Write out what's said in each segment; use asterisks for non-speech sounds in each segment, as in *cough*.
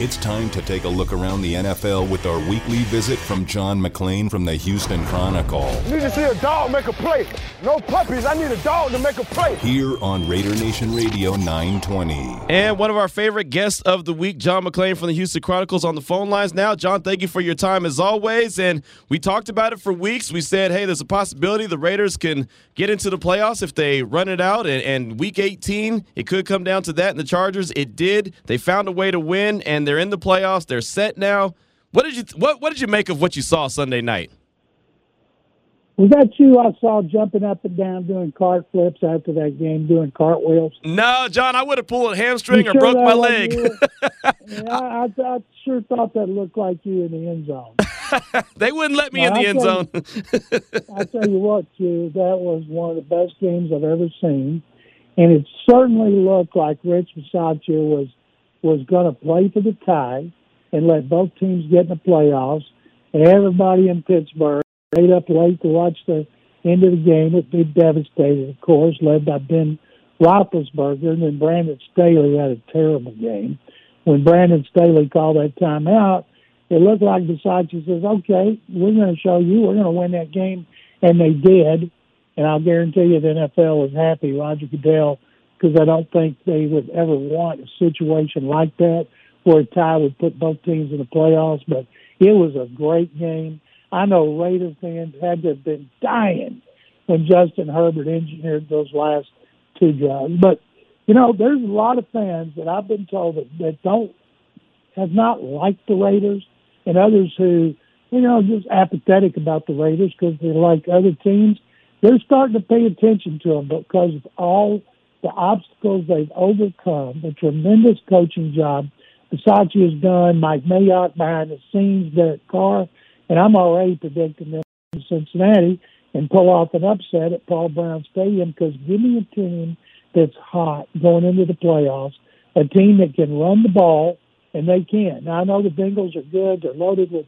It's time to take a look around the NFL with our weekly visit from John McClain from the Houston Chronicle. I need to see a dog make a play. No puppies. I need a dog to make a play. Here on Raider Nation Radio 920. And one of our favorite guests of the week, John McClain from the Houston Chronicles, on the phone lines now. John, thank you for your time as always. And we talked about it for weeks. We said, hey, there's a possibility the Raiders can get into the playoffs if they run it out. And, and week 18, it could come down to that. And the Chargers, it did. They found a way to win, and they're in the playoffs. They're set now. What did you what What did you make of what you saw Sunday night? Was that you I saw jumping up and down doing cart flips after that game, doing cartwheels? No, John, I would have pulled a hamstring You or sure broke my leg. *laughs* yeah, I, I, I sure thought that looked like you in the end zone. *laughs* they wouldn't let me in the I'll end zone. *laughs* I tell you what, Q, that was one of the best games I've ever seen, and it certainly looked like Rich Bisaccia was was going to play for the tie and let both teams get in the playoffs. And everybody in Pittsburgh stayed up late to watch the end of the game. It'd be devastated, of course, led by Ben Roethlisberger, and then Brandon Staley had a terrible game. When Brandon Staley called that timeout, it looked like Bisaccia says, "Okay, we're going to show you. We're going to win that game," and they did. And I'll guarantee you, the NFL was happy, Roger Goodell, because I don't think they would ever want a situation like that where a tie would put both teams in the playoffs. But it was a great game. I know Raider fans had to have been dying when Justin Herbert engineered those last two drives. But you know, there's a lot of fans that I've been told that, that don't have not liked the Raiders, and others who, you know, just apathetic about the Raiders because they're like other teams. They're starting to pay attention to them because of all the obstacles they've overcome, the tremendous coaching job Bisaccia has done, Mike Mayock behind the scenes, Derek Carr, and I'm already predicting them in Cincinnati and pull off an upset at Paul Brown Stadium because give me a team that's hot going into the playoffs, a team that can run the ball, and they can. Now, I know the Bengals are good. They're loaded with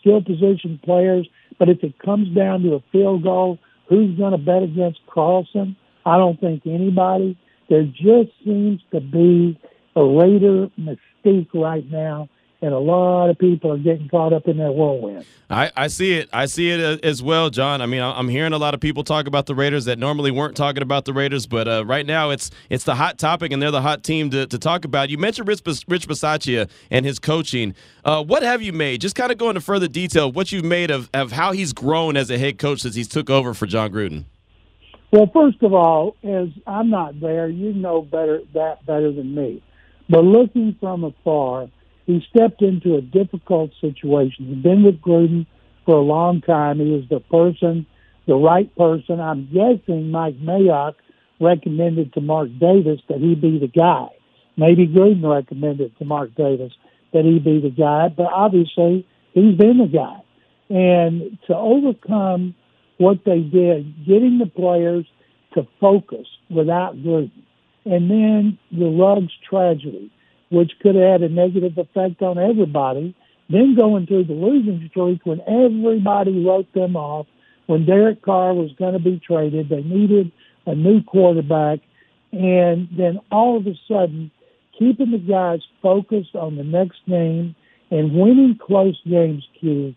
skill position players, but if it comes down to a field goal, who's going to bet against Carlson? I don't think anybody. There just seems to be a Raider mystique right now, and a lot of people are getting caught up in that whirlwind. I, I see it. I see it uh, as well, John. I mean, I'm hearing a lot of people talk about the Raiders that normally weren't talking about the Raiders, but uh, right now it's it's the hot topic, and they're the hot team to, to talk about. You mentioned Rich, Rich and his coaching. Uh, what have you made? Just kind of go into further detail. What you've made of, of how he's grown as a head coach since he's took over for Jon Gruden. Well, first of all, as I'm not there, you know better that better than me. But looking from afar, he stepped into a difficult situation. He's been with Gruden for a long time. He was the person, the right person. I'm guessing Mike Mayock recommended to Mark Davis that he be the guy. Maybe Gruden recommended to Mark Davis that he be the guy, but obviously he's been the guy. And to overcome what they did, getting the players to focus without Gruden, and then the Ruggs tragedy, which could have had a negative effect on everybody, then going through the losing streak when everybody wrote them off, when Derek Carr was going to be traded, they needed a new quarterback, and then all of a sudden, keeping the guys focused on the next game and winning close games, Q,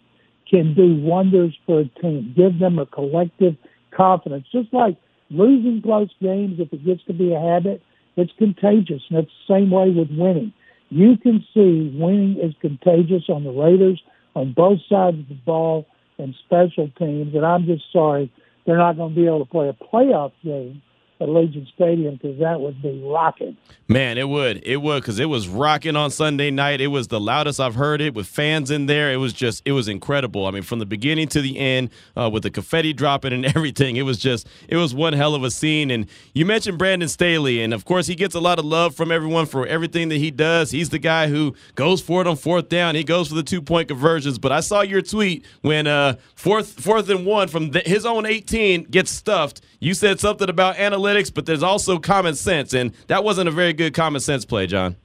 can do wonders for a team. Give them a collective confidence. Just like losing close games, if it gets to be a habit, it's contagious. And it's the same way with winning. You can see winning is contagious on the Raiders, on both sides of the ball, and special teams. And I'm just sorry they're not going to be able to play a playoff game at Allegiant Stadium because that would be rocking. Man, it would. It would because it was rocking on Sunday night. It was the loudest I've heard it with fans in there. It was just, it was incredible. I mean, from the beginning to the end, uh, with the confetti dropping and *laughs* everything, it was just, it was one hell of a scene. And you mentioned Brandon Staley, and of course, he gets a lot of love from everyone for everything that he does. He's the guy who goes for it on fourth down. He goes for the two point conversions. But I saw your tweet when uh, fourth, fourth and one from the, his own 18 gets stuffed. You said something about analytics, but there's also common sense, and that wasn't a very good common sense play, John.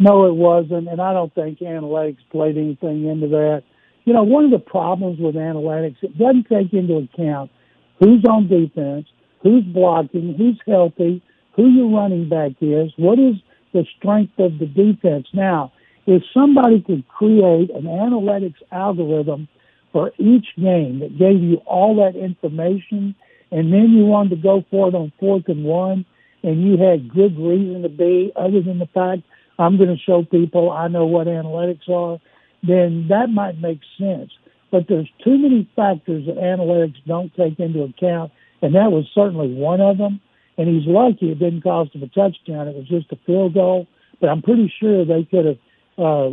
No, it wasn't, and I don't think analytics played anything into that. You know, one of the problems with analytics, it doesn't take into account who's on defense, who's blocking, who's healthy, who your running back is, what is the strength of the defense. Now, if somebody could create an analytics algorithm for each game that gave you all that information, and then you wanted to go for it on fourth and one, and you had good reason to be, other than the fact I'm going to show people I know what analytics are, then that might make sense. But there's too many factors that analytics don't take into account, and that was certainly one of them. And he's lucky it didn't cost him a touchdown; it was just a field goal. But I'm pretty sure they could have, uh,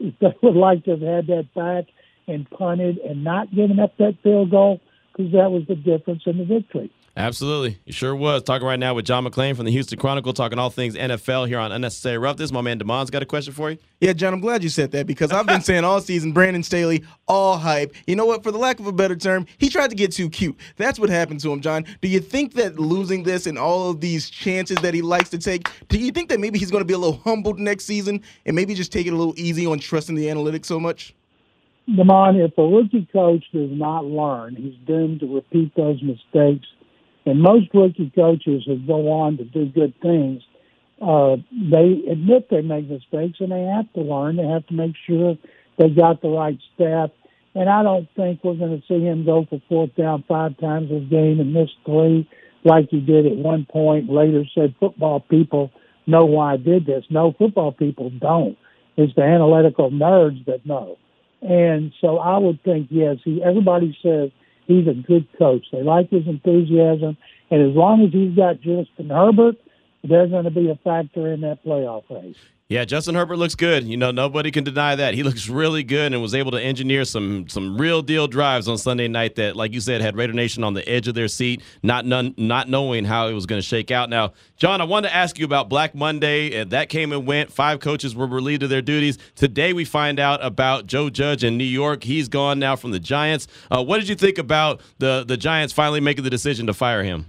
*laughs* they would like to have had that back and punted and not given up that field goal because that was the difference in the victory. Absolutely. It sure was. Talking right now with John McClain from the Houston Chronicle, talking all things NFL here on Unnecessary Roughness. My man Demond's got a question for you. Yeah, John, I'm glad you said that because I've been *laughs* saying all season Brandon Staley, all hype. You know what? For the lack of a better term, he tried to get too cute. That's what happened to him, John. Do you think that losing this and all of these chances that he likes to take, do you think that maybe he's going to be a little humbled next season and maybe just take it a little easy on trusting the analytics so much? Demond, if a rookie coach does not learn, he's doomed to repeat those mistakes and most rookie coaches who go on to do good things, uh, they admit they make mistakes and they have to learn. They have to make sure they got the right staff. And I don't think we're going to see him go for fourth down five times a game and miss three like he did at one point. Later said football people know why I did this. No, football people don't. It's the analytical nerds that know. And so I would think, yes, he, everybody says he's a good coach. They like his enthusiasm, and as long as he's got Justin Herbert, they're going to be a factor in that playoff race. Yeah, Justin Herbert looks good. You know, nobody can deny that. He looks really good and was able to engineer some some real deal drives on Sunday night that, like you said, had Raider Nation on the edge of their seat, not none, not knowing how it was going to shake out. Now, John, I wanted to ask you about Black Monday. That came and went. Five coaches were relieved of their duties. Today, we find out about Joe Judge in New York. He's gone now from the Giants. Uh, what did you think about the the Giants finally making the decision to fire him?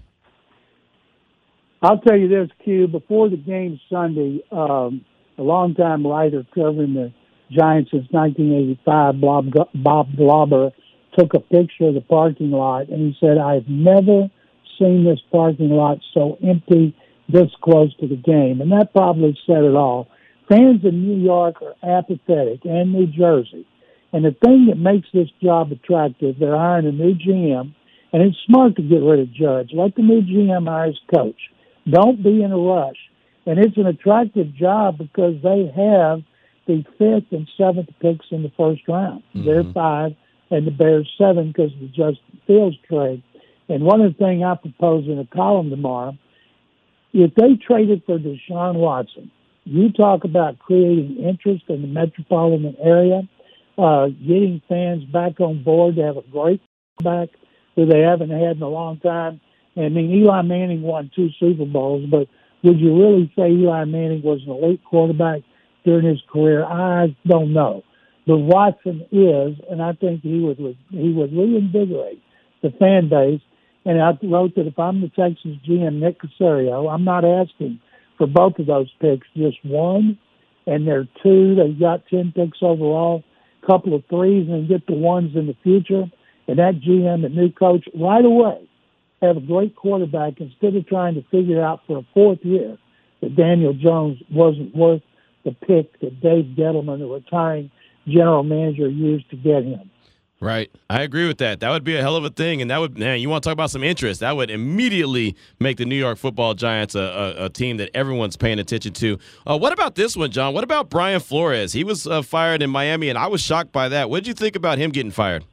I'll tell you this, Q. Before the game Sunday. Um, a longtime writer covering the Giants since 1985, Bob, Bob Glauber, took a picture of the parking lot and he said, I've never seen this parking lot so empty this close to the game. And that probably said it all. Fans in New York are apathetic and New Jersey. And the thing that makes this job attractive, they're hiring a new GM, and it's smart to get rid of Judge. Let the new GM hire his coach. Don't be in a rush. And it's an attractive job because they have the fifth and seventh picks in the first round. Mm-hmm. They're five, and the Bears seven because of the Justin Fields trade. And one of the things I propose in a column tomorrow, if they traded for Deshaun Watson, you talk about creating interest in the metropolitan area, uh, getting fans back on board to have a great back who they haven't had in a long time. I mean, Eli Manning won two Super Bowls, but would you really say Eli Manning was an elite quarterback during his career? I don't know. But Watson is, and I think he would he would reinvigorate the fan base. And I wrote that if I'm the Texans GM, Nick Caserio, I'm not asking for both of those picks, just one, and they're two. They've got ten picks overall, a couple of threes, and get the ones in the future. And that GM, the new coach, right away have a great quarterback instead of trying to figure out for a fourth year that Daniel Jones wasn't worth the pick that Dave Gettleman, the retiring general manager, used to get him. Right. I agree with that. That would be a hell of a thing. And that would, man, you want to talk about some interest. That would immediately make the New York football Giants a, a, a team that everyone's paying attention to. Uh, what about this one, John? What about Brian Flores? He was uh, fired in Miami, and I was shocked by that. What did you think about him getting fired?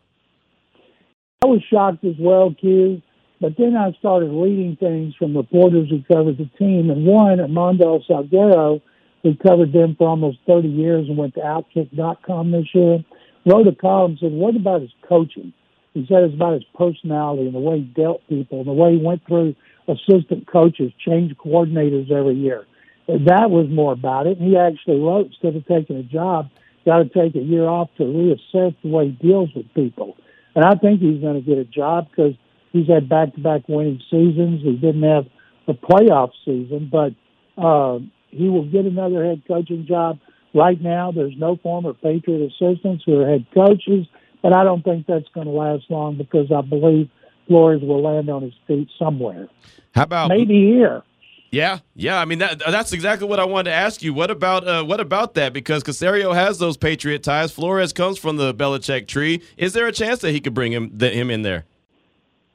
I was shocked as well, Q. But then I started reading things from reporters who covered the team, and one, Armando Salguero, who covered them for almost 30 years and went to Outkick.com this year, wrote a column and said, What about his coaching? He said it's about his personality and the way he dealt people and the way he went through assistant coaches, changed coordinators every year. That was more about it. And he actually wrote, instead of taking a job, got to take a year off to reassess the way he deals with people. And I think he's going to get a job because he's had back-to-back winning seasons. He didn't have a playoff season, but uh, he will get another head coaching job. Right now, there's no former Patriot assistants who are head coaches, but I don't think that's going to last long because I believe Flores will land on his feet somewhere. How about maybe here? Yeah, yeah. I mean, that that's exactly what I wanted to ask you. What about uh, what about that? Because Caserio has those Patriot ties. Flores comes from the Belichick tree. Is there a chance that he could bring him the, him in there?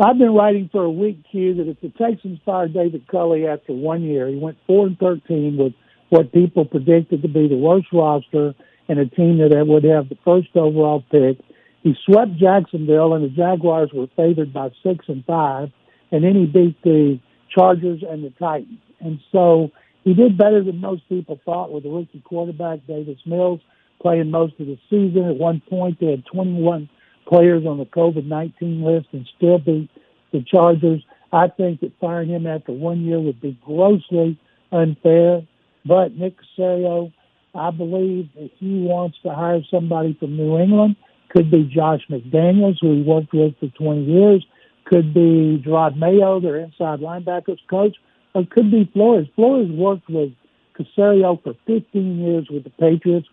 I've been writing for a week, Q, that if the Texans fired David Culley after one year, he went four and thirteen with what people predicted to be the worst roster and a team that would have the first overall pick. He swept Jacksonville, and the Jaguars were favored by six and five, and then he beat the Chargers and the Titans. And so he did better than most people thought with the rookie quarterback, Davis Mills, playing most of the season. At one point, they had 21 players on the COVID 19 list and still beat the Chargers. I think that firing him after one year would be grossly unfair. But Nick Caserio, I believe if he wants to hire somebody from New England, could be Josh McDaniels, who he worked with for 20 years, could be Jerod Mayo, their inside linebackers coach, or could be Flores. Flores worked with Caserio for 15 years with the Patriots.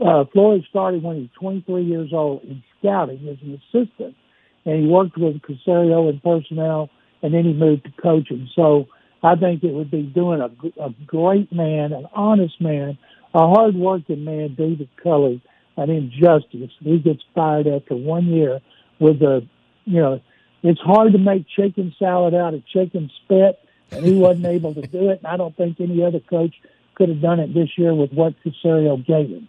Uh, Flores started when he was 23 years old in scouting as an assistant, and he worked with Caserio in personnel, and then he moved to coaching. So I think it would be doing a, a great man, an honest man, a hard-working man, David Culley, an injustice. He gets fired after one year with a, you know, it's hard to make chicken salad out of chicken spit, and he wasn't able to do it. And I don't think any other coach could have done it this year with what Caserio gave him.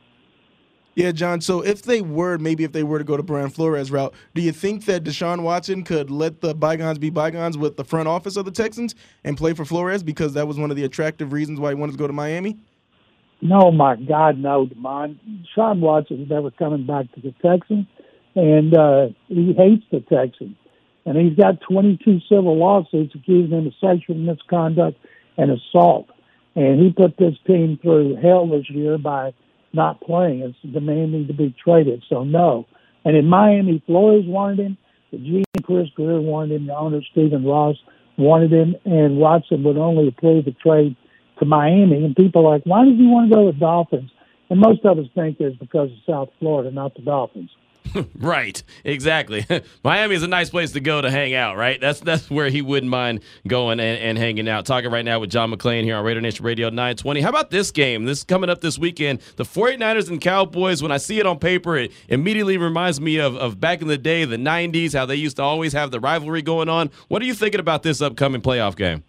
Yeah, John. So if they were, maybe if they were to go to Brian Flores route, do you think that Deshaun Watson could let the bygones be bygones with the front office of the Texans and play for Flores because that was one of the attractive reasons why he wanted to go to Miami? No, my God, no, Demond. Deshaun Watson's never coming back to the Texans, and uh, he hates the Texans. And he's got 22 civil lawsuits accusing him of sexual misconduct and assault. And he put this team through hell this year by – not playing. It's demanding to be traded. So no. And in Miami, Flores wanted him. The GM Chris Grier wanted him. The owner Stephen Ross wanted him, and Watson would only approve the trade to Miami. And people are like, why does he want to go with Dolphins? And most of us think it's because of South Florida, not the Dolphins. *laughs* right, exactly. *laughs* Miami is a nice place to go to hang out, right? That's that's where he wouldn't mind going and, and hanging out. Talking right now with John McClain here on Raider Nation Radio 920. How about this game? This coming up this weekend. The 49ers and Cowboys, when I see it on paper, it immediately reminds me of, of back in the day, the 90s, how they used to always have the rivalry going on. What are you thinking about this upcoming playoff game?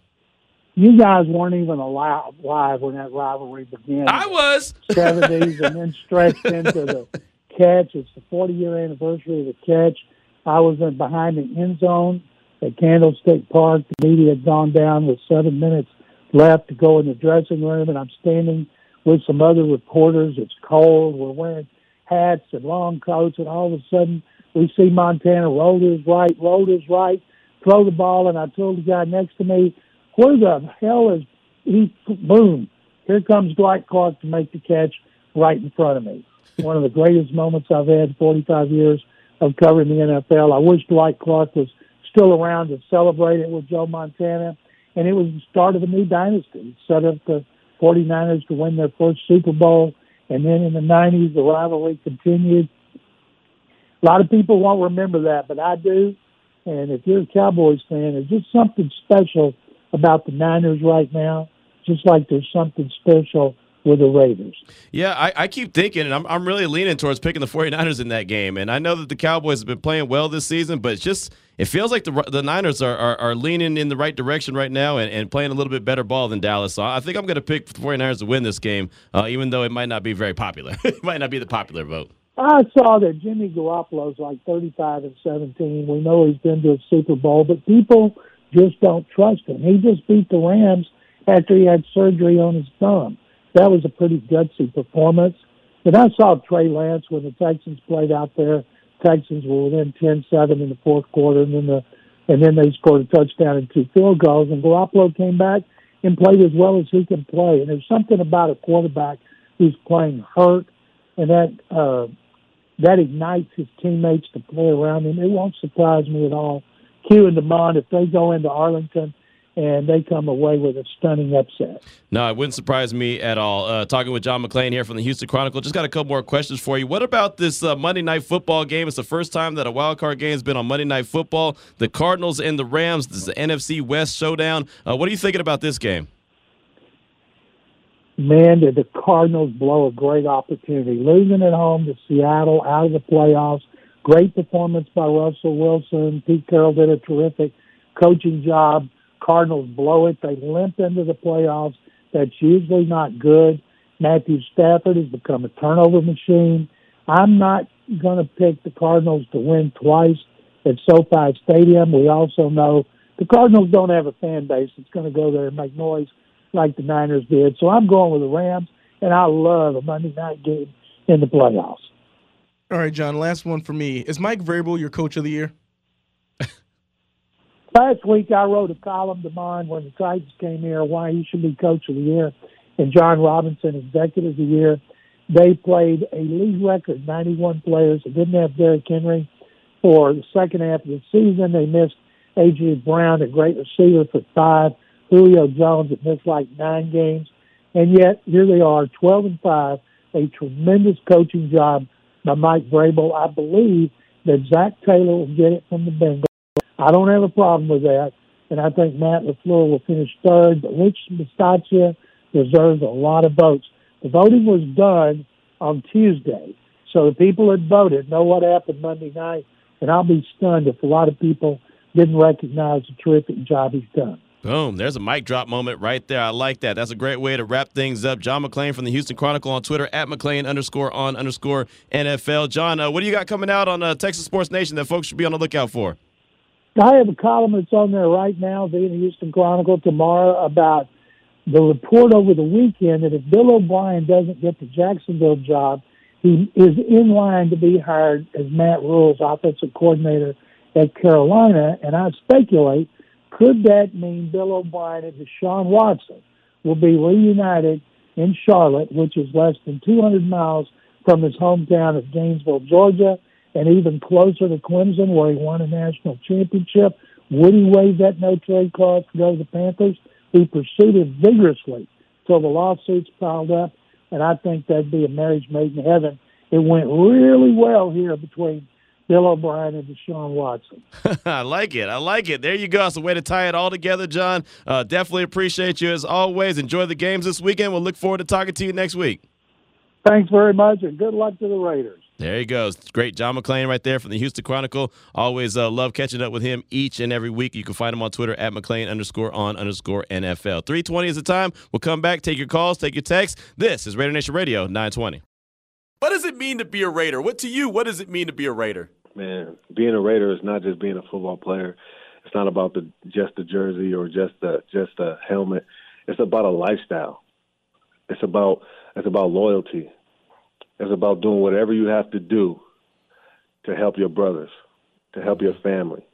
You guys weren't even alive live when that rivalry began. I was. 70s and then stretched into the *laughs* catch. It's the 40 year anniversary of the catch. I was in behind the end zone at Candlestick Park. The media had gone down with seven minutes left to go in the dressing room, and I'm standing with some other reporters. It's cold. We're wearing hats and long coats, and all of a sudden we see Montana roll to his right, roll to his right, throw the ball, and I told the guy next to me, "Where the hell is he?" Boom! Here comes Dwight Clark to make the catch right in front of me one of the greatest moments I've had 45 years of covering the NFL. I wish Dwight Clark was still around to celebrate it with Joe Montana. And it was the start of a new dynasty. It set up the 49ers to win their first Super Bowl. And then in the 90s, the rivalry continued. A lot of people won't remember that, but I do. And if you're a Cowboys fan, there's just something special about the Niners right now, just like there's something special with the Raiders. Yeah, I, I keep thinking, and I'm, I'm really leaning towards picking the 49ers in that game. And I know that the Cowboys have been playing well this season, but it's just it feels like the the Niners are, are, are leaning in the right direction right now and, and playing a little bit better ball than Dallas. So I think I'm going to pick the 49ers to win this game, uh, even though it might not be very popular. *laughs* it might not be the popular vote. I saw that Jimmy Garoppolo's like 35 and 17. We know he's been to a Super Bowl, but people just don't trust him. He just beat the Rams after he had surgery on his thumb that was a pretty gutsy performance. And I saw Trey Lance when the Texans played out there. Texans were within 10-7 in the fourth quarter, and then the and then they scored a touchdown and two field goals. And Garoppolo came back and played as well as he can play. And there's something about a quarterback who's playing hurt, and that uh, that ignites his teammates to play around him. It won't surprise me at all. Q and Demond, if they go into Arlington and they come away with a stunning upset. No, it wouldn't surprise me at all. Uh, talking with John McClain here from the Houston Chronicle. Just got a couple more questions for you. What about this uh, Monday Night Football game? It's the first time that a wild card game has been on Monday Night Football. The Cardinals and the Rams. This is the NFC West showdown. Uh, what are you thinking about this game? man, did the Cardinals blow a great opportunity. Losing at home to Seattle out of the playoffs. Great performance by Russell Wilson. Pete Carroll did a terrific coaching job. Cardinals blow it. They limp into the playoffs. That's usually not good. Matthew Stafford has become a turnover machine. I'm not going to pick the Cardinals to win twice at SoFi Stadium. We also know the Cardinals don't have a fan base that's going to go there and make noise like the Niners did. So I'm going with the Rams, and I love a Monday night game in the playoffs. All right, John, last one for me. Is Mike Vrabel your coach of the year? Last week, I wrote a column to mine when the Titans came here why he should be coach of the year and Jon Robinson executive of the year. They played a league record 91 players. They didn't have Derrick Henry for the second half of the season. They missed A.J. Brown, a great receiver, for five. Julio Jones had missed like nine games. And yet, here they are, 12 and 5, a tremendous coaching job by Mike Vrabel. I believe that Zac Taylor will get it from the Bengals. I don't have a problem with that. And I think Matt LaFleur will finish third. But Rich Bisaccia deserves a lot of votes. The voting was done on Tuesday. So the people that voted know what happened Monday night. And I'll be stunned if a lot of people didn't recognize the terrific job he's done. Boom. There's a mic drop moment right there. I like that. That's a great way to wrap things up. John McClain from the Houston Chronicle on Twitter at McClain underscore on underscore NFL. John, uh, what do you got coming out on uh, Texas Sports Nation that folks should be on the lookout for? I have a column that's on there right now, the Houston Chronicle, tomorrow about the report over the weekend that if Bill O'Brien doesn't get the Jacksonville job, he is in line to be hired as Matt Rhule's offensive coordinator at Carolina. And I speculate, could that mean Bill O'Brien and Deshaun Watson will be reunited in Charlotte, which is less than 200 miles from his hometown of Gainesville, Georgia, and even closer to Clemson, where he won a national championship? Would he waive that no trade clause to go to the Panthers? He pursued it vigorously till the lawsuits piled up, and I think that'd be a marriage made in heaven. It went really well here between Bill O'Brien and Deshaun Watson. *laughs* I like it. I like it. There you go. It's a way to tie it all together, John. Uh, definitely appreciate you as always. Enjoy the games this weekend. We'll look forward to talking to you next week. Thanks very much, and good luck to the Raiders. There he goes. Great. John McClain right there from the Houston Chronicle. Always uh, love catching up with him each and every week. You can find him on Twitter at McClain underscore on underscore NFL. 320 is the time. We'll come back, take your calls, take your texts. This is Raider Nation Radio 920. What does it mean to be a Raider? What to you, what does it mean to be a Raider? Man, being a Raider is not just being a football player. It's not about the just the jersey or just the just the helmet. It's about a lifestyle. It's about it's about loyalty. It's about doing whatever you have to do to help your brothers, to help your family.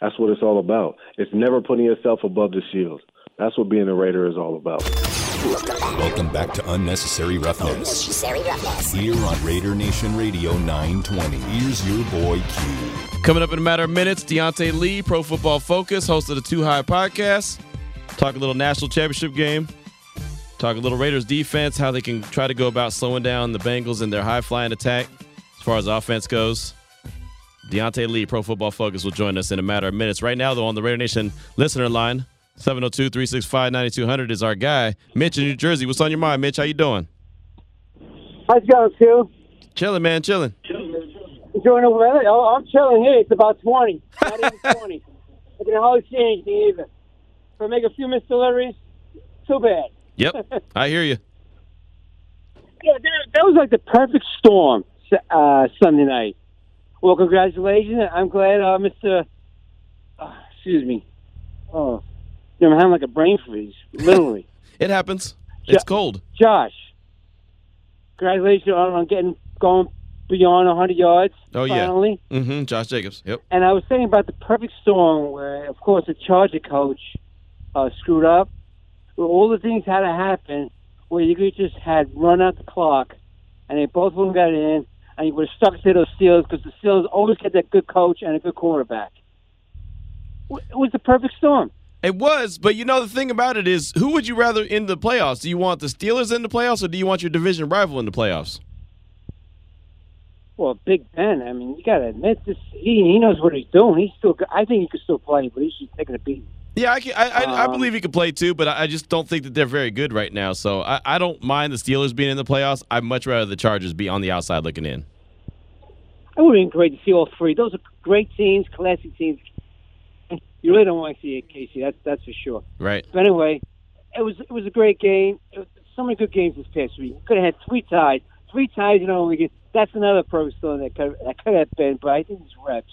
That's what it's all about. It's never putting yourself above the shield. That's what being a Raider is all about. Welcome back to Unnecessary Roughness. Unnecessary roughness. Here on Raider Nation Radio 920. Here's your boy Q. Coming up in a matter of minutes, Diante Lee, Pro Football Focus, host of the Two High podcast. Talk a little national championship game. Talk a little Raiders defense, how they can try to go about slowing down the Bengals in their high flying attack as far as offense goes. Diante Lee, Pro Football Focus, will join us in a matter of minutes. Right now, though, on the Raider Nation listener line, 702-365-9200 is our guy, Mitch in New Jersey. What's on your mind, Mitch? How you doing? How's it going, Q? Chilling, man, chilling. Enjoying the weather? Oh, I'm chilling here. It's about 20. Not even *laughs* 20. I can hardly see anything even. If I make a few missed deliveries, too bad. Yep, *laughs* I hear you. Yeah, that, that was like the perfect storm uh, Sunday night. Well, congratulations. I'm glad uh, Mr. Uh, excuse me. Oh, I'm having like a brain freeze, literally. *laughs* It happens. It's Ja- cold. Josh, congratulations on, on getting going beyond 100 yards. Oh, yeah. finally. Mm-hmm. Josh Jacobs. Yep. And I was thinking about the perfect storm where, of course, the Charger coach uh, screwed up. Where all the things had to happen where you could just had run out the clock, and they both would have got in, and you would have stuck to those Steelers because the Steelers always get that good coach and a good quarterback. It was the perfect storm. It was, but you know the thing about it is, who would you rather in the playoffs? Do you want the Steelers in the playoffs, or do you want your division rival in the playoffs? Well, Big Ben. I mean, you got to admit this. He he knows what he's doing. He's still. I think he could still play, but he's just taking a beat. Yeah, I, can, I, I, I Um, believe he could play too, but I I just don't think that they're very good right now. So I, I don't mind the Steelers being in the playoffs. I'd much rather the Chargers be on the outside looking in. It would have been great to see all three. Those are great teams, classic teams. You really don't want to see it, Casey. That's that's for sure. Right. But anyway, it was it was a great game. It was, so many good games this past week. Could have had three ties, three ties in only game. That's another pro story that could that could have been. But I think these reps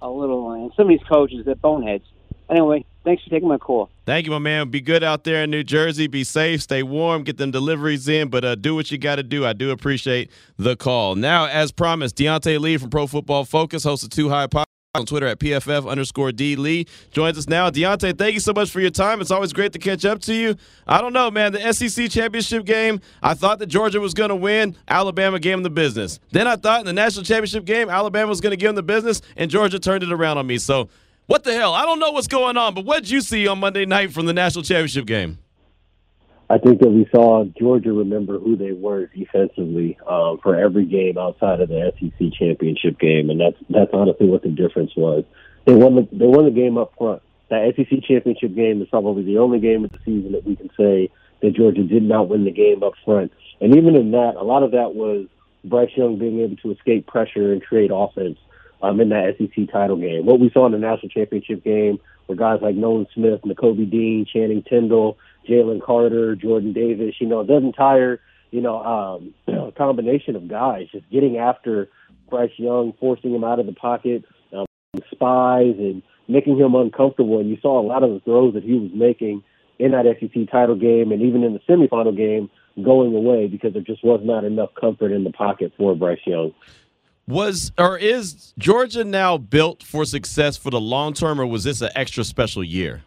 a little, and some of these coaches they're boneheads. Anyway, thanks for taking my call. Thank you, my man. Be good out there in New Jersey. Be safe, stay warm, get them deliveries in, but uh, do what you got to do. I do appreciate the call. Now, as promised, Diante Lee from Pro Football Focus, host of Two High Podcast on Twitter at PFF underscore D Lee, joins us now. Diante, thank you so much for your time. It's always great to catch up to you. I don't know, man. The SEC championship game, I thought that Georgia was going to win. Alabama gave them the business. Then I thought in the national championship game, Alabama was going to give them the business, and Georgia turned it around on me. So, what the hell? I don't know what's going on, but what did you see on Monday night from the national championship game? I think that we saw Georgia remember who they were defensively um, for every game outside of the SEC championship game, and that's that's honestly what the difference was. They won the they won the game up front. That SEC championship game is probably the only game of the season that we can say that Georgia did not win the game up front. And even in that, a lot of that was Bryce Young being able to escape pressure and create offense um, in that SEC title game. What we saw in the national championship game were guys like Nolan Smith, Nakobe Dean, Channing Tindall, Jalen Carter, Jordan Davis, you know, the entire, you know, um, *clears throat* combination of guys just getting after Bryce Young, forcing him out of the pocket, um, spies, and making him uncomfortable. And you saw a lot of the throws that he was making in that SEC title game and even in the semifinal game going away because there just was not enough comfort in the pocket for Bryce Young. Was or is Georgia now built for success for the long term, or was this an extra special year?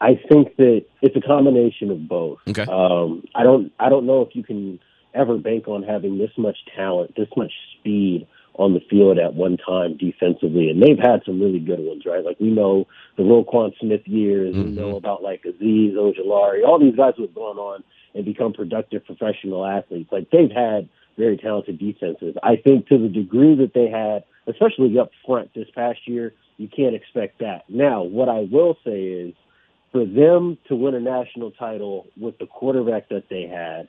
I think that it's a combination of both. Okay. Um, I don't I don't know if you can ever bank on having this much talent, this much speed on the field at one time defensively, and they've had some really good ones, right? Like we know the Roquan Smith years, we know about like Azeez Ojulari, all these guys who have gone on and become productive professional athletes. Like they've had very talented defenses. I think to the degree that they had, especially up front this past year, you can't expect that. Now, what I will say is for them to win a national title with the quarterback that they had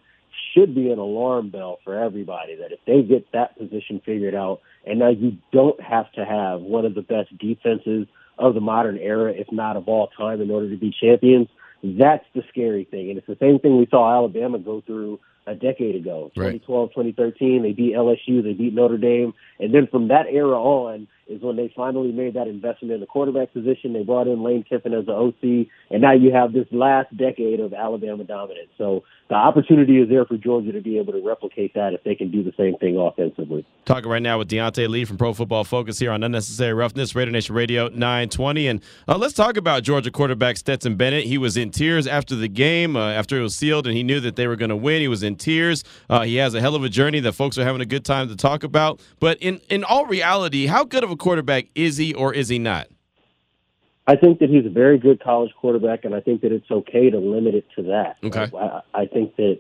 should be an alarm bell for everybody that if they get that position figured out and now you don't have to have one of the best defenses of the modern era, if not of all time, in order to be champions, that's the scary thing. And it's the same thing we saw Alabama go through a decade ago. Right. 2012, 2013, they beat LSU, they beat Notre Dame. And then from that era on is when they finally made that investment in the quarterback position. They brought in Lane Kiffin as the OC. And now you have this last decade of Alabama dominance. So the opportunity is there for Georgia to be able to replicate that if they can do the same thing offensively. Talking right now with Diante Lee from Pro Football Focus here on Unnecessary Roughness, Raider Nation Radio 920. And uh, let's talk about Georgia quarterback Stetson Bennett. He was in tears after the game, uh, after it was sealed, and he knew that they were going to win. He was in tears. Uh, he has a hell of a journey that folks are having a good time to talk about. But in, in all reality, how good of a quarterback is he or is he not? I think that he's a very good college quarterback, and I think that it's okay to limit it to that. Okay. I, I think that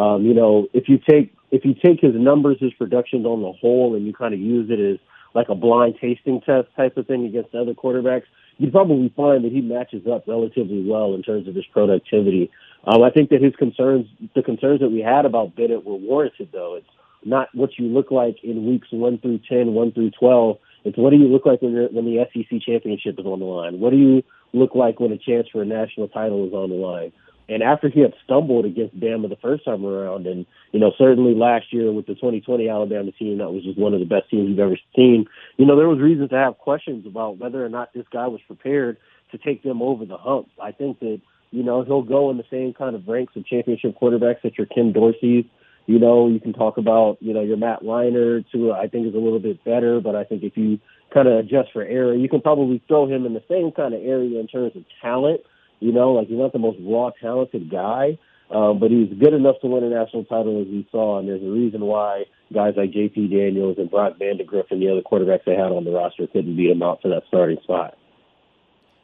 um, you know if you take if you take his numbers, his productions on the whole, and you kind of use it as like a blind tasting test type of thing against other quarterbacks, you'd probably find that he matches up relatively well in terms of his productivity. Um, I think that his concerns, the concerns that we had about Bennett, were warranted. Though it's not what you look like in weeks one through 10, 1 through twelve. It's what do you look like when when the SEC championship is on the line? What do you look like when a chance for a national title is on the line? And after he had stumbled against Bama the first time around, and you know certainly last year with the 2020 Alabama team, that was just one of the best teams we've ever seen. You know there was reason to have questions about whether or not this guy was prepared to take them over the hump. I think that you know he'll go in the same kind of ranks of championship quarterbacks that your Ken Dorsey's. You know, you can talk about, you know, your Matt Leinart, who I think is a little bit better, but I think if you kind of adjust for error, you can probably throw him in the same kind of area in terms of talent. You know, like he's not the most raw talented guy, um, but he's good enough to win a national title as we saw, and there's a reason why guys like J.T. Daniels and Brock Vandagriff and the other quarterbacks they had on the roster couldn't beat him out for that starting spot.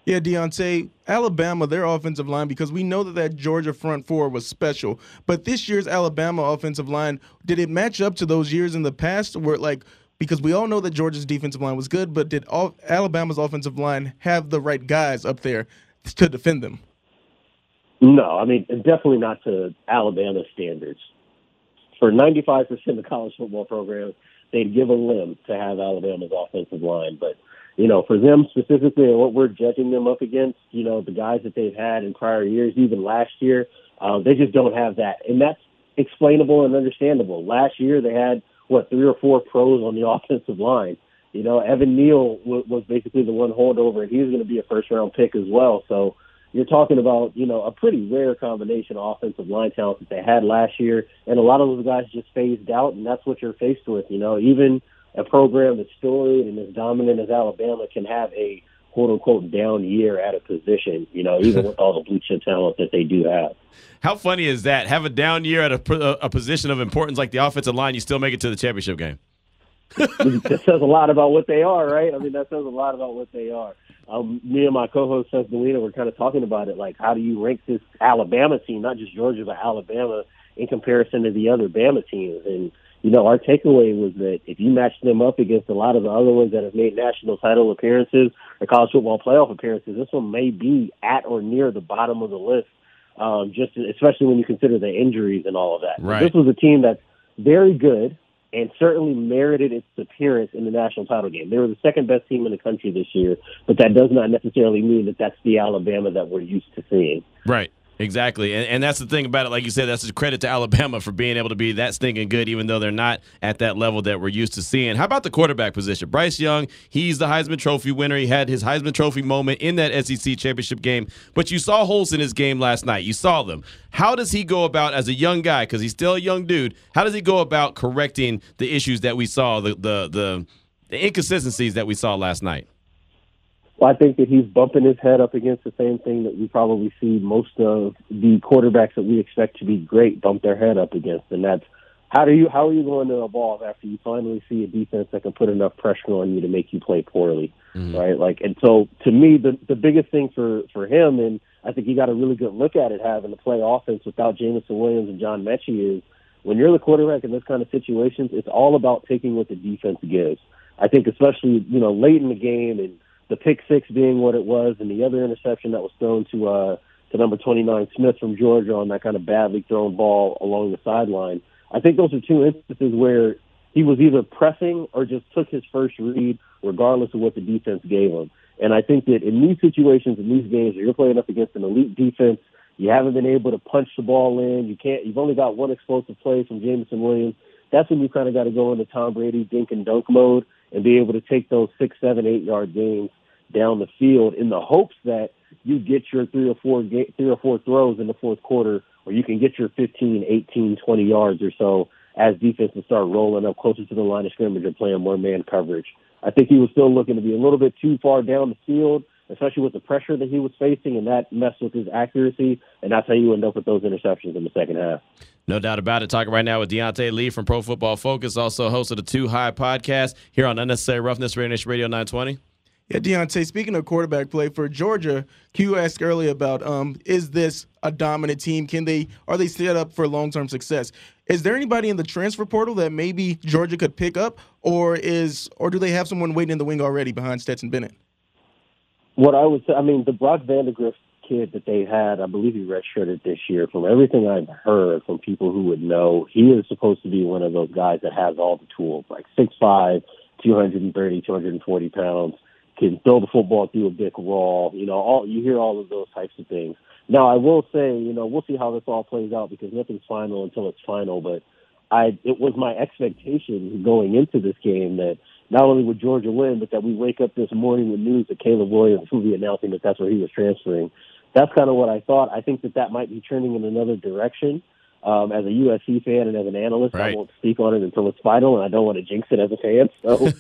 Yeah, Diante, Alabama, their offensive line, because we know that that Georgia front four was special. But this year's Alabama offensive line, did it match up to those years in the past where, like, Because we all know that Georgia's defensive line was good, but did all, Alabama's offensive line have the right guys up there to defend them? No, I mean definitely not to Alabama standards. For 95% of college football programs, they'd give a limb to have Alabama's offensive line, but you know, for them specifically and what we're judging them up against, you know, the guys that they've had in prior years, even last year, uh, they just don't have that, and that's explainable and understandable. Last year they had what three or four pros on the *laughs* offensive line. You know, Evan Neal w- was basically the one holdover, and he's going to be a first round pick as well. So you're talking about you know a pretty rare combination of offensive line talent that they had last year, and a lot of those guys just phased out, and that's what you're faced with. You know, even a program that's storied and as dominant as Alabama can have a quote unquote down year at a position, you know, even *laughs* with all the blue chip talent that they do have. How funny is that? Have a down year at a, a position of importance like the offensive line, you still make it to the championship game. *laughs* that says a lot about what they are, right? I mean, that says a lot about what they are. Um, me and my co-host Seth Galina were kind of talking about it, like how do you rank this Alabama team, not just Georgia, but Alabama in comparison to the other Bama teams? And you know, our takeaway was that if you match them up against a lot of the other ones that have made national title appearances or college football playoff appearances, this one may be at or near the bottom of the list. Um, just especially when you consider the injuries and all of that. Right. This was a team that's very good and certainly merited its appearance in the national title game. They were the second best team in the country this year, but that does not necessarily mean that that's the Alabama that we're used to seeing. Right. Exactly. And, and that's the thing about it. Like you said, that's a credit to Alabama for being able to be that stinking good, even though they're not at that level that we're used to seeing. How about the quarterback position? Bryce Young, he's the Heisman Trophy winner. He had his Heisman Trophy moment in that SEC championship game. But you saw holes in his game last night. You saw them. How does he go about, as a young guy, because he's still a young dude, how does he go about correcting the issues that we saw, the, the, the, the inconsistencies that we saw last night? Well, I think that he's bumping his head up against the same thing that we probably see most of the quarterbacks that we expect to be great bump their head up against, and that's how do you how are you going to evolve after you finally see a defense that can put enough pressure on you to make you play poorly, mm-hmm. right? Like, and so to me, the the biggest thing for for him, and I think he got a really good look at it having to play offense without Jameson Williams and John Metchie is when you're the quarterback in this kind of situations, it's all about taking what the defense gives. I think especially you know late in the game and the pick six being what it was, and the other interception that was thrown to uh, to number 29 Smith from Georgia on that kind of badly thrown ball along the sideline. I think those are two instances where he was either pressing or just took his first read, regardless of what the defense gave him. And I think that in these situations, in these games, you're playing up against an elite defense, you haven't been able to punch the ball in. You can't. You've only got one explosive play from Jameson Williams. That's when you kind of got to go into Tom Brady dink and dunk mode and be able to take those six, seven, eight yard gains down the field in the hopes that you get your three or four ga- three or four throws in the fourth quarter, or you can get your 15, 18, 20 yards or so as defenses start rolling up closer to the line of scrimmage and playing more man coverage. I think he was still looking to be a little bit too far down the field, especially with the pressure that he was facing, and that messed with his accuracy. And that's how you end up with those interceptions in the second half. No doubt about it. Talking right now with Diante Lee from Pro Football Focus, also host of the Two High podcast here on Unnecessary Roughness Radio Nation Radio 920. Yeah, Diante, speaking of quarterback play for Georgia, Q asked earlier about um, is this a dominant team? Can they are they set up for long term success? Is there anybody in the transfer portal that maybe Georgia could pick up, or is or do they have someone waiting in the wing already behind Stetson Bennett? What I would say, I mean, the Brock Vandagriff kid that they had, I believe he redshirted this year. From everything I've heard from people who would know, he is supposed to be one of those guys that has all the tools, like 6'5", 230, 240 pounds can throw the football through a big wall. You know, all you hear all of those types of things. Now, I will say, you know, we'll see how this all plays out because nothing's final until it's final. But I, it was my expectation going into this game that not only would Georgia win, but that we wake up this morning with news that Caleb Williams will be announcing that that's where he was transferring. That's kind of what I thought. I think that that might be turning in another direction. Um, as a USC fan and as an analyst, right. I won't speak on it until it's final, and I don't want to jinx it as a fan. So,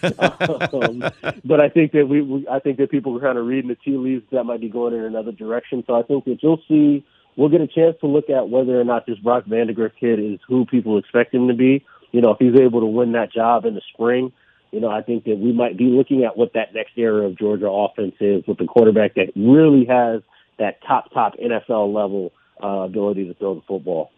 *laughs* um, but I think that we, we, I think that people are kind of reading the tea leaves that might be going in another direction. So I think that you'll see, we'll get a chance to look at whether or not this Brock Vandagriff kid is who people expect him to be. You know, if he's able to win that job in the spring, you know, I think that we might be looking at what that next era of Georgia offense is with the quarterback that really has that top top NFL level uh, ability to throw the football.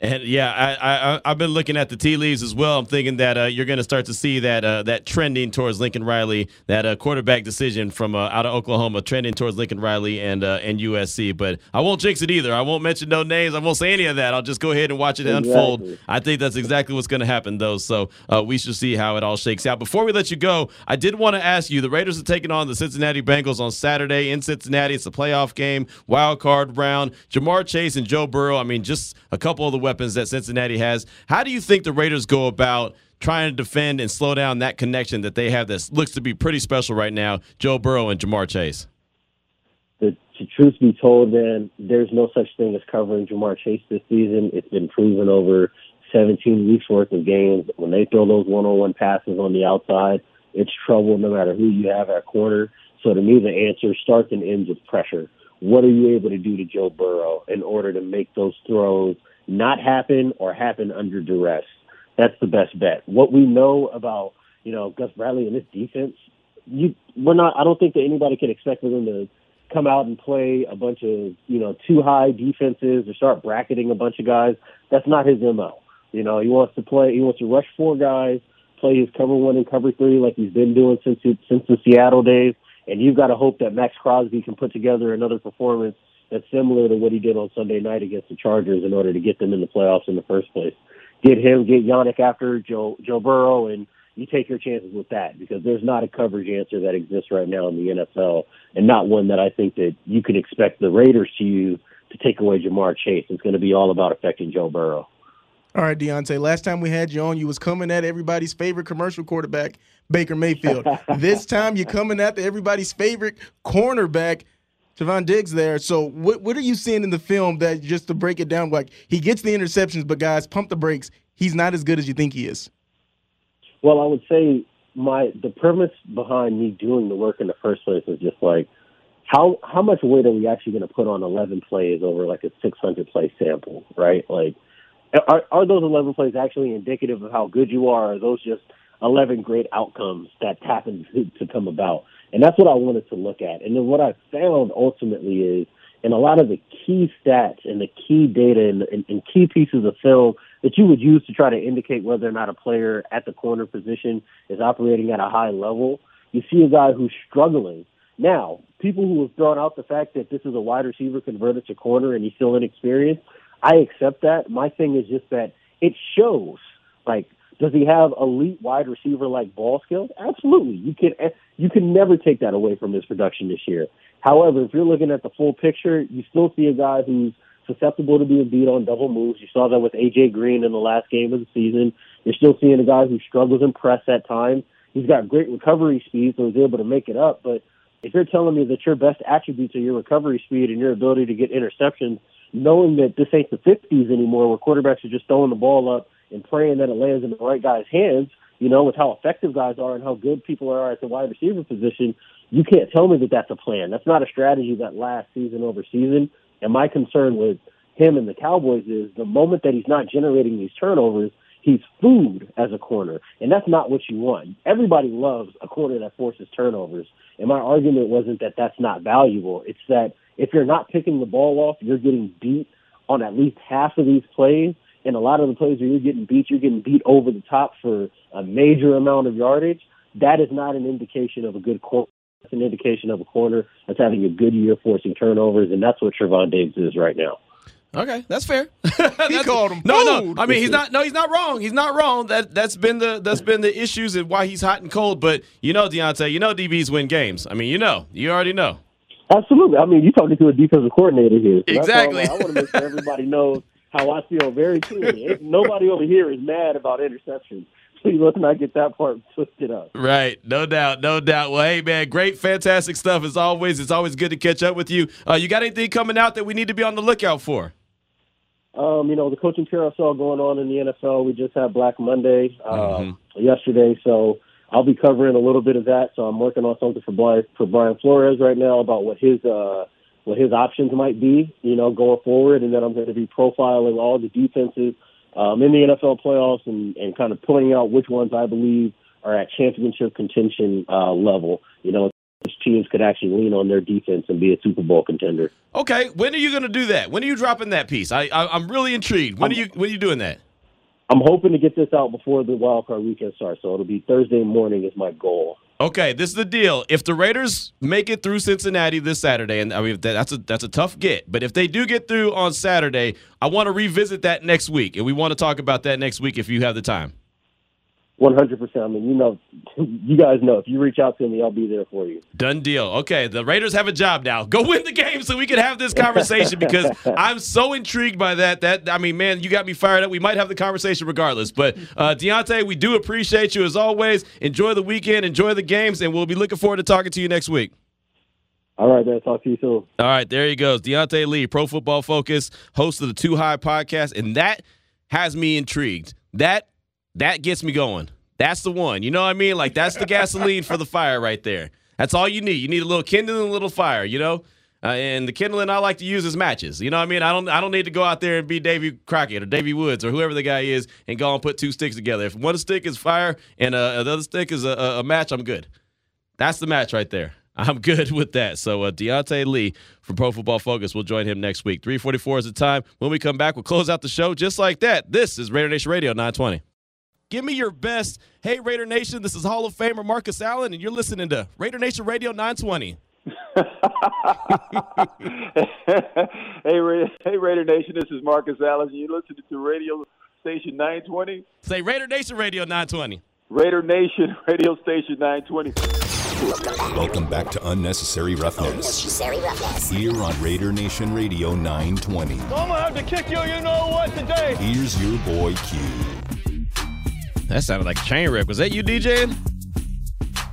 And yeah, I, I I've been looking at the tea leaves as well. I'm thinking that uh, you're going to start to see that uh, that trending towards Lincoln Riley, that uh, quarterback decision from uh, out of Oklahoma, trending towards Lincoln Riley and uh, and USC. But I won't jinx it either. I won't mention no names. I won't say any of that. I'll just go ahead and watch it Exactly. unfold. I think that's exactly what's going to happen, though. So uh, we should see how it all shakes out. Before we let you go, I did want to ask you: the Raiders are taking on the Cincinnati Bengals on Saturday in Cincinnati. It's a playoff game, wild card round. Ja'Marr Chase and Joe Burrow. I mean, just a couple of the weapons that Cincinnati has. How do you think the Raiders go about? Trying to defend and slow down that connection that they have that looks to be pretty special right now, Joe Burrow and Ja'Marr Chase. the, the truth be told, man, there's no such thing as covering Ja'Marr Chase this season. It's been proven over 17 weeks worth of games. When they throw those one-on-one passes on the outside, it's trouble no matter who you have at corner. So to me, the answer starts and ends with pressure. What are you able to do to Joe Burrow in order to make those throws not happen or happen under duress? That's the best bet. What we know about, you know, Gus Bradley and this defense, you we're not I don't think that anybody can expect for them to come out and play a bunch of, you know, two high defenses or start bracketing a bunch of guys. That's not his MO. You know, he wants to play he wants to rush four guys, play his cover one and cover three like he's been doing since since the Seattle days. And you've got to hope that Maxx Crosby can put together another performance that's similar to what he did on Sunday night against the Chargers in order to get them in the playoffs in the first place. Get him, get Yannick after Joe Joe Burrow, and you take your chances with that because there's not a coverage answer that exists right now in the NFL, and not one that I think that you can expect the Raiders to use to take away Ja'Marr Chase. It's going to be all about affecting Joe Burrow. All right, Diante. Last time we had you on, you was coming at everybody's favorite commercial quarterback, Baker Mayfield. *laughs* this time you're coming at everybody's favorite cornerback, Javon Diggs. There. So what what are you seeing in the film that just to break it down? Like he gets the interceptions, but guys, pump the brakes. He's not as good as you think he is. Well, I would say my the premise behind me doing the work in the first place was just like how how much weight are we actually going to put on 11 plays over like a 600 play sample, right? Like, are are those 11 plays actually indicative of how good you are? Or are those just 11 great outcomes that happen to, *laughs* to come about? And that's what I wanted to look at. And then what I found ultimately is in a lot of the key stats and the key data and, and, and key pieces of film that you would use to try to indicate whether or not a player at the corner position is operating at a high level, you see a guy who's struggling. Now, people who have thrown out the fact that this is a wide receiver converted to corner and he's still inexperienced, I accept that. My thing is just that it shows. Like, does he have elite wide receiver like ball skills? Absolutely. You can you can never take that away from his production this year. However, if you're looking at the full picture, you still see a guy who's susceptible to being beat on double moves. You saw that with AJ Green in the last game of the season. You're still seeing a guy who struggles in press at times. He's got great recovery speed, so he's able to make it up. But if you're telling me that your best attributes are your recovery speed and your ability to get interceptions, knowing that this ain't the 50s anymore, where quarterbacks are just throwing the ball up and praying that it lands in the right guy's hands, you know, with how effective guys are and how good people are at the wide receiver position, you can't tell me that that's a plan. That's not a strategy that lasts season over season. And my concern with him and the Cowboys is the moment that he's not generating these turnovers, he's food as a corner. And that's not what you want. Everybody loves a corner that forces turnovers. And my argument wasn't that that's not valuable. It's that if you're not picking the ball off, you're getting beat on at least half of these plays. And a lot of the plays where you're getting beat, you're getting beat over the top for a major amount of yardage. That is not an indication of a good corner. That's an indication of a corner that's having a good year forcing turnovers, and that's what Trevon Diggs is right now. Okay, that's fair. *laughs* He That's- called him No, no. food. I mean, he's not. No, he's not wrong. He's not wrong. That that's been the that's been the issues and why he's hot and cold. But you know, Diante, you know, DBs win games. I mean, you know, you already know. Absolutely. I mean, you're talking to a defensive coordinator here. So that's why I'm Exactly. like, I want to make sure everybody knows how I feel very clearly. Nobody over here is mad about interceptions. *laughs* Please let's not get that part twisted up. Right, no doubt, no doubt. Well, hey man, great, fantastic stuff as always. It's always good to catch up with you. Uh, you got anything coming out that we need to be on the lookout for? Um, you know, the coaching carousel going on in the NFL. We just had Black Monday uh, Mhm. yesterday, so I'll be covering a little bit of that. So I'm working on something for Brian, for Brian Flores right now about what his uh, what his options might be, you know, going forward, and then I'm going to be profiling all the defenses um, in the NFL playoffs and, and kind of pointing out which ones I believe are at championship contention uh, level. You know, it's teams could actually lean on their defense and be a Super Bowl contender. Okay, when are you going to do that? When are you dropping that piece? I, I I'm really intrigued. When are you when are you doing that? I'm hoping to get this out before the wild card weekend starts, so it'll be Thursday morning is my goal. Okay, this is the deal. If the Raiders make it through Cincinnati this Saturday, and I mean that's a that's a tough get, but if they do get through on Saturday, I want to revisit that next week, and we want to talk about that next week if you have the time. One hundred percent. I mean, you know, *laughs* you guys know if you reach out to me, I'll be there for you. Done deal. Okay, the Raiders have a job now. Go win the game so we can have this conversation because *laughs* I'm so intrigued by that. That I mean, man, you got me fired up. We might have the conversation regardless. But uh, Diante, we do appreciate you as always. Enjoy the weekend, enjoy the games, and we'll be looking forward to talking to you next week. All right, man. Talk to you soon. All right, there he goes. Diante Lee, Pro Football Focus, host of the Two High podcast, and that has me intrigued. That that gets me going. That's the one. You know what I mean? Like that's the *laughs* gasoline for the fire right there. That's all you need. You need a little kindling, a little fire. You know. Uh, and the kindling I like to use is matches. You know what I mean? I don't I don't need to go out there and be Davy Crockett or Davy Woods or whoever the guy is and go and put two sticks together. If one stick is fire and uh, the other stick is a, a, match, I'm good. That's the match right there. *laughs* I'm good with that. So uh, Diante Lee from Pro Football Focus will join him next week. 344 is the time. When we come back, we'll close out the show just like that. This is Raider Nation Radio 920. Give me your best. Hey, Raider Nation, this is Hall of Famer Marcus Allen, and you're listening to Raider Nation Radio 920. *laughs* hey, Ra- hey, Raider Nation, this is Marcus Allen. And you're listening to Radio Station 920? Say Raider Nation Radio 920. Raider Nation *laughs* Radio Station 920. Welcome back to Unnecessary Roughness. Unnecessary roughness. Here on Raider Nation Radio 920. I'm gonna have to kick you, you know what, today. Here's your boy Q. That sounded like a chain wreck. Was that you DJing?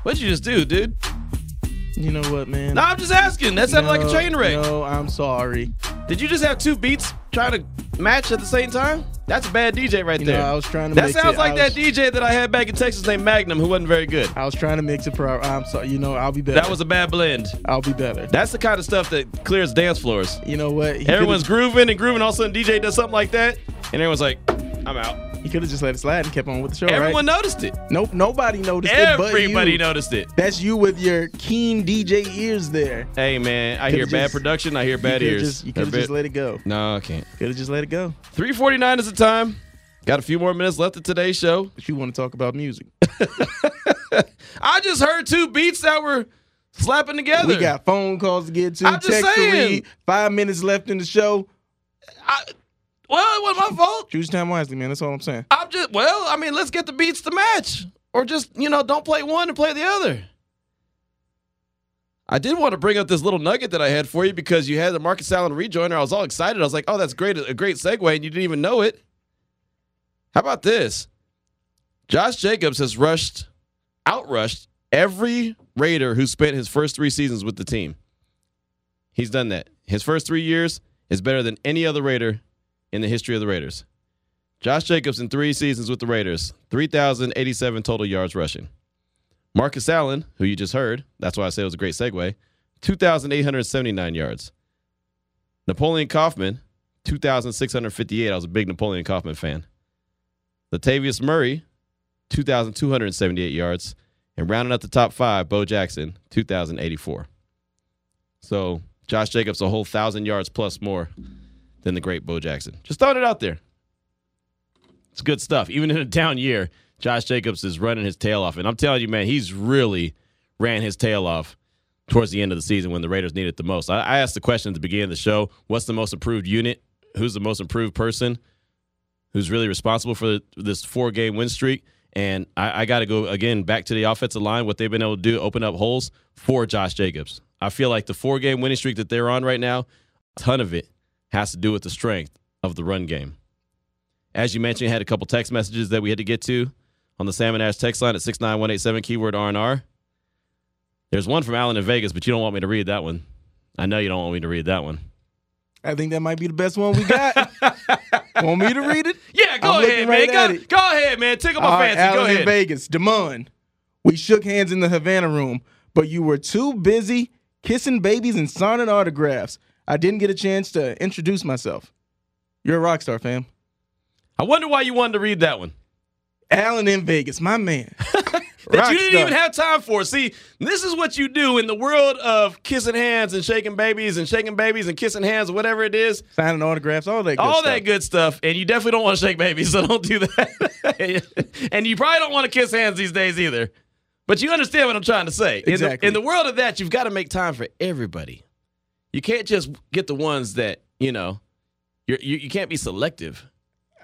What'd you just do, dude? You know what, man? No, I'm just asking. That sounded like a No, train wreck. No, I'm sorry. Did you just have two beats trying to match at the same time? That's a bad DJ right You there. know, I was trying to that sounds it. like I that DJ that I had back in Texas named Magnum, who wasn't very good. I was trying to mix it pro. I'm sorry. You know, I'll be better. That was a bad blend. I'll be better. That's the kind of stuff that clears dance floors. You know what? He Everyone's grooving and grooving. All of a sudden, DJ does something like that, and everyone's like, "I'm out." He could have just let it slide and kept on with the show. Everyone right? noticed it. Nope. Nobody noticed it. But Everybody noticed it. That's you with your keen DJ ears there. Hey man, I hear bad production. I hear bad you ears. Just, you could have just let it go. No, I can't. Could have just let it go. 349 is the time. Got a few more minutes left of today's show. But you want to talk about music. *laughs* I just heard two beats that were slapping together. We got phone calls to get to. I'm just text to saying. read. Five minutes left in the show. I, well, it wasn't my fault. Choose time wisely, man. That's all I'm saying. I'm just well. I mean, let's get the beats to match, or just you know, don't play one and play the other. I did want to bring up this little nugget that I had for you because you had the Marcus Allen rejoiner. I was all excited. I was like, "Oh, that's great! A great segue," and you didn't even know it. How about this? Josh Jacobs has rushed, outrushed every Raider who spent his first three seasons with the team. He's done that. His first three years is better than any other Raider in the history of the Raiders. Josh Jacobs in three seasons with the Raiders, 3,087 total yards rushing. Marcus Allen, who you just heard, that's why I say it was a great segue, 2,879 yards. Napoleon Kaufman, 2,658. I was a big Napoleon Kaufman fan. Latavius Murray, 2,278 yards. And rounding up the top five, Bo Jackson, 2,084. So Josh Jacobs a whole 1,000 yards plus more than the great Bo Jackson. Just throwing it out there. It's good stuff. Even in a down year, Josh Jacobs is running his tail off. And I'm telling you, man, he's really ran his tail off towards the end of the season when the Raiders needed it the most. I, I asked the question at the beginning of the show what's the most improved unit? Who's the most improved person? Who's really responsible for this four game win streak? And I, I got to go again back to the offensive line, what they've been able to do, open up holes for Josh Jacobs. I feel like the four game winning streak that they're on right now, a ton of it has to do with the strength of the run game. As you mentioned, I had a couple text messages that we had to get to on the Salmon Ash text line at 69187, keyword R&R. There's one from Alan in Vegas, but you don't want me to read that one. I know you don't want me to read that one. I think that might be the best one we got. *laughs* Want me to read it? Yeah, go I'm ahead, looking man. right go, go ahead, man. Tickle my All right, fancy. Go Alan in. Vegas, Damon. We shook hands in the Havana room, but you were too busy kissing babies and signing autographs. I didn't get a chance to introduce myself. You're a rock star, fam. I wonder why you wanted to read that one. Alan in Vegas, my man. *laughs* that Rock you didn't star. even have time for. See, this is what you do in the world of kissing hands and shaking babies and shaking babies and kissing hands, whatever it is. Signing autographs, all that. Good all stuff. that good stuff, and you definitely don't want to shake babies, so *laughs* don't do that. *laughs* and you probably don't want to kiss hands these days either. But you understand what I'm trying to say. In the- Exactly. In the, world of that, you've got to make time for everybody. You can't just get the ones that you know. You're, you you can't be selective.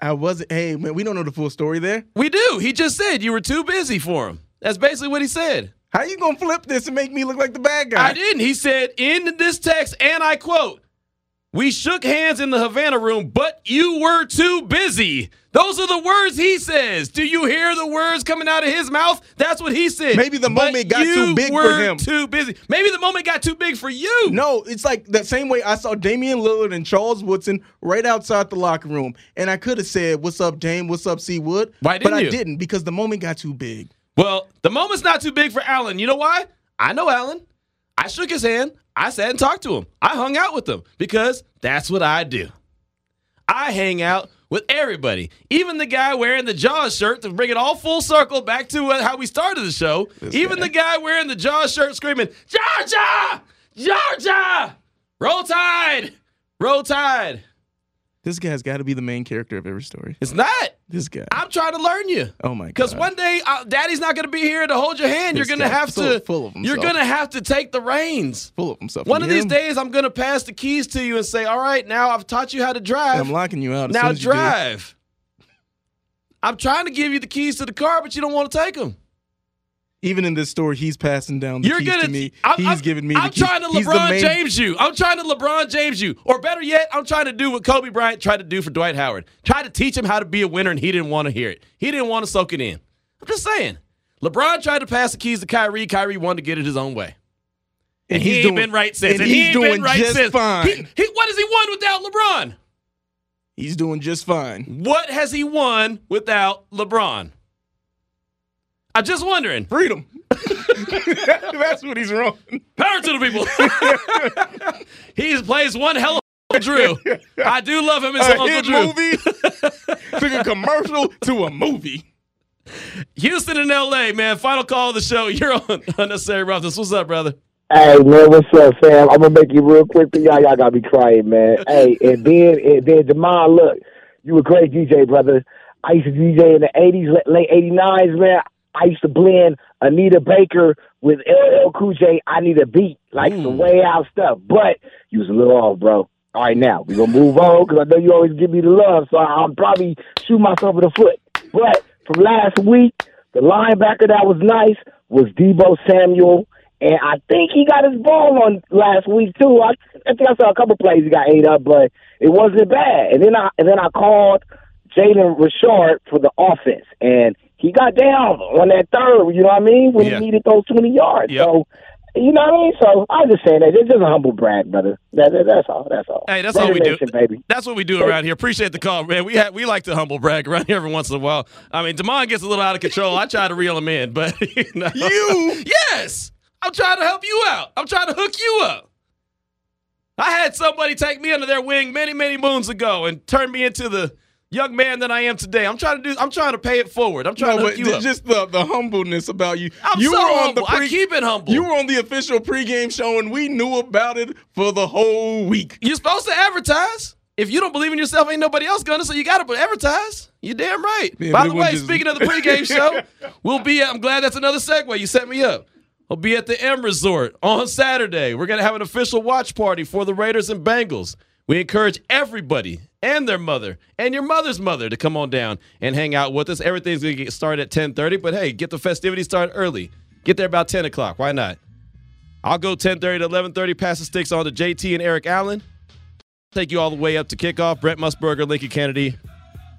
I wasn't. Hey man, we don't know the full story there. We do. He just said you were too busy for him. That's basically what he said. How you gonna flip this and make me look like the bad guy? I didn't. He said in this text, and I quote, We shook hands in the Havana room, but you were too busy. Those are the words he says. Do you hear the words coming out of his mouth? That's what he said. Maybe the But moment got you too big for him. Too busy. Maybe the moment got too big for you. No, it's like the same way I saw Damian Lillard and Charles Woodson right outside the locker room, and I could have said, "What's up, Dame? What's up, C Wood?" Why but didn't I you? didn't because the moment got too big. Well, the moment's not too big for Allen. You know why? I know Allen. I shook his hand. I sat and talked to him. I hung out with him because that's what I do. I hang out with everybody, even the guy wearing the Jaws shirt to bring it all full circle back to uh, how we started the show. even the guy wearing the Jaws shirt screaming, Georgia! Georgia! Roll Tide! Roll Tide! This guy's got to be the main character of every story. It's not. This guy. I'm trying to learn you. Oh my god. Because one day, uh, Daddy's not going to be here to hold your hand. This you're going to have so to. full of himself. you're going to have to take the reins. full of himself. One You of these him? days, I'm going to pass the keys to you and say, "All right, now I've taught you how to drive. I'm locking you out. As now soon as you do. drive." I'm trying to give you the keys to the car, but you don't want to take them. Even in this story, he's passing down the You're keys gonna. to me. I'm, he's I'm- giving me. I'm the keys. trying to LeBron main- James you. I'm trying to LeBron James you, or better yet, I'm trying to do what Kobe Bryant tried to do for Dwight Howard. Try to teach him how to be a winner, and he didn't want to hear it. He didn't want to soak it in. I'm just saying. LeBron tried to pass the keys to Kyrie. Kyrie wanted to get it his own way. And, he he's ain't doing- been right since. And, he he's ain't doing been right just since. fine. He, he, what has he won without LeBron? he's doing just fine. What has he won without LeBron? I'm just wondering. Freedom. *laughs* That's what he's wrong. Power to the people. *laughs* he plays one hell of a Drew. I do love him as A Uncle hit Drew. movie *laughs* took a commercial to a movie. Houston and LA, man. Final call of the show. You're on Unnecessary Roughness. What's up, brother? Hey man, what's up, fam? I'm gonna make you real quick for y'all. Y'all gotta be crying, man. hey, and then and then Jamal, look, you a great DJ, brother. I used to DJ in the '80s, late '89s, man. I used to blend Anita Baker with LL Cool J. I need a beat, like some mm. way out stuff. But you was a little off, bro. All right, now we gonna move on because I know you always give me the love, so I'll probably shoot myself in the foot. But from last week, the linebacker that was nice was Debo Samuel. And I think he got his ball on last week too. I, I think I saw a couple plays he got ate up, but it wasn't bad. And then I and then I called Jalen Richard for the offense, and he got down on that third. You know what I mean? When Yeah. he needed those twenty yards. Yep. So you know what I mean? So I'm just saying that it's just a humble brag, brother. That, that- that's all. That's all. Hey, that's Raider all we do. Baby. That's what we do around here. Appreciate the call, man. We ha- we like to humble brag around here every once in a while. I mean, Damon gets a little out of control. I try to reel him in, but *laughs* you, know. You? *laughs* yes, I'm trying to help you out. I'm trying to hook you up. I had somebody take me under their wing many, many moons ago and turn me into the young man that I am today. I'm trying to do. I'm trying to pay it forward. I'm trying No, to you just the, the humbleness about you. I'm you so were on humble. the pre- I keep it humble. You were on the official pregame show, and we knew about it for the whole week. You're supposed to advertise. If you don't believe in yourself, ain't nobody else gonna. So you got to advertise. You damn right. Yeah, By the way, just- speaking of the pregame show, *laughs* we'll be. I'm glad that's another segue. You set me up. We'll be at the M Resort on Saturday. We're gonna have an official watch party for the Raiders and Bengals. We encourage everybody and their mother and your mother's mother to come on down and hang out with us. Everything's gonna get started at 10:30, but hey, get the festivities started early. Get there about 10 o'clock. Why not? I'll go 10:30 to 11:30. Pass the sticks on to JT and Eric Allen take you all the way up to kickoff. Brent Musburger, Lincoln Kennedy,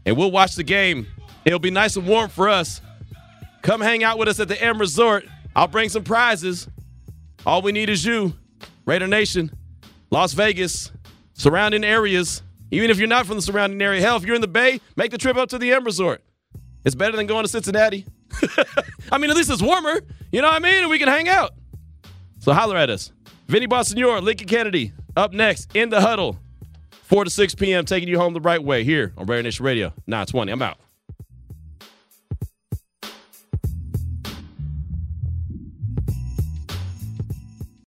and we'll watch the game. It'll be nice and warm for us. Come hang out with us at the M Resort. I'll bring some prizes. All we need is you, Raider Nation, Las Vegas, surrounding areas. Even if you're not from the surrounding area, hell, if you're in the Bay, make the trip up to the M Resort. It's better than going to Cincinnati. *laughs* I mean, at least it's warmer. You know what I mean? And we can hang out. So holler at us. Vinny Bonsignore, Lincoln Kennedy, up next in the huddle. 4 to 6 p.m., taking you home the right way here on Raider Nation Radio. 920. I'm out.